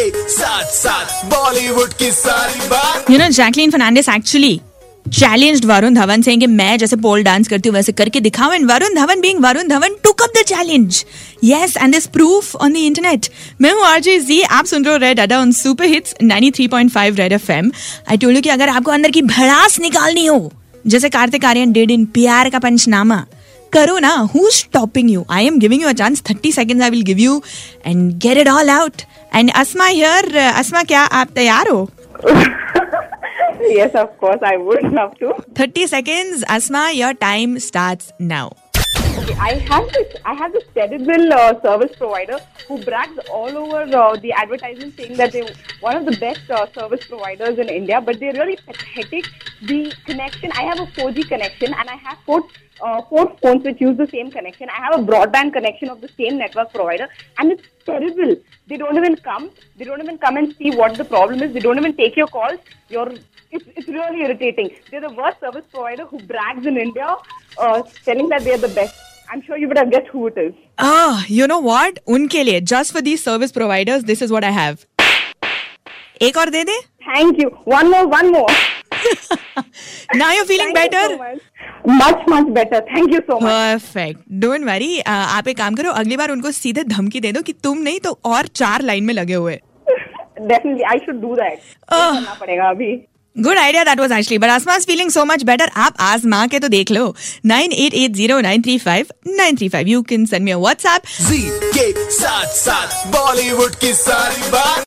के साथ साथ बॉलीवुड की सारी बात। You know Jacqueline Fernandez actually challenged Varun Dhawan saying कि मैं जैसे पोल डांस करती हूँ, वैसे करके दिखाओ and Varun Dhawan being Varun Dhawan took up the challenge. Yes, and there's proof on the internet. मैं हूँ आरजे जी आप सुन रहे हो red Adda on super hits 93.5 red FM I told you कि अगर आपको अंदर की भड़ास निकालनी हो, जैसे कार्तिक आर्यन डिड इन प्यार का पंचनामा karo na. Who's stopping you? I am giving you a chance. 30 seconds I will give you and get it all out. And Asma here. Uh, Asma, kya aap taiyar yes, of course. I would love to. 30 seconds. Asma, your time starts now. I have this I have this terrible uh, service provider who brags all over uh, the advertising saying that they're one of the best uh, service providers in India, but they're really pathetic. The connection I have a 4G connection and I have put uh, four phones which use the same connection. I have a broadband connection of the same network provider, and it's terrible. They don't even come. They don't even come and see what the problem is. They don't even take your calls. You're it's, it's really irritating. They're the worst service provider who brags in India, uh, telling that they're the best. I'm sure you would have guessed who it is. Ah, you know what? उनके लिए just for these service providers, this is what I have. एक और दे दे Thank you. One more, one more. Now you're feeling Thank Much, much better. Thank you so much. Perfect don't worry आप एक काम करो अगली बार उनको सीधे धमकी दे दो कि तुम नहीं तो और चार लाइन में लगे हुए Definitely, I should do that. Ah. करना पड़ेगा अभी. Good idea that was actually but Asma feeling so much better आप आजमा के तो देख लो nine eight eight zero nine three five nine three five you can send me WhatsApp जी के साथ साथ बॉलीवुड की सारी बात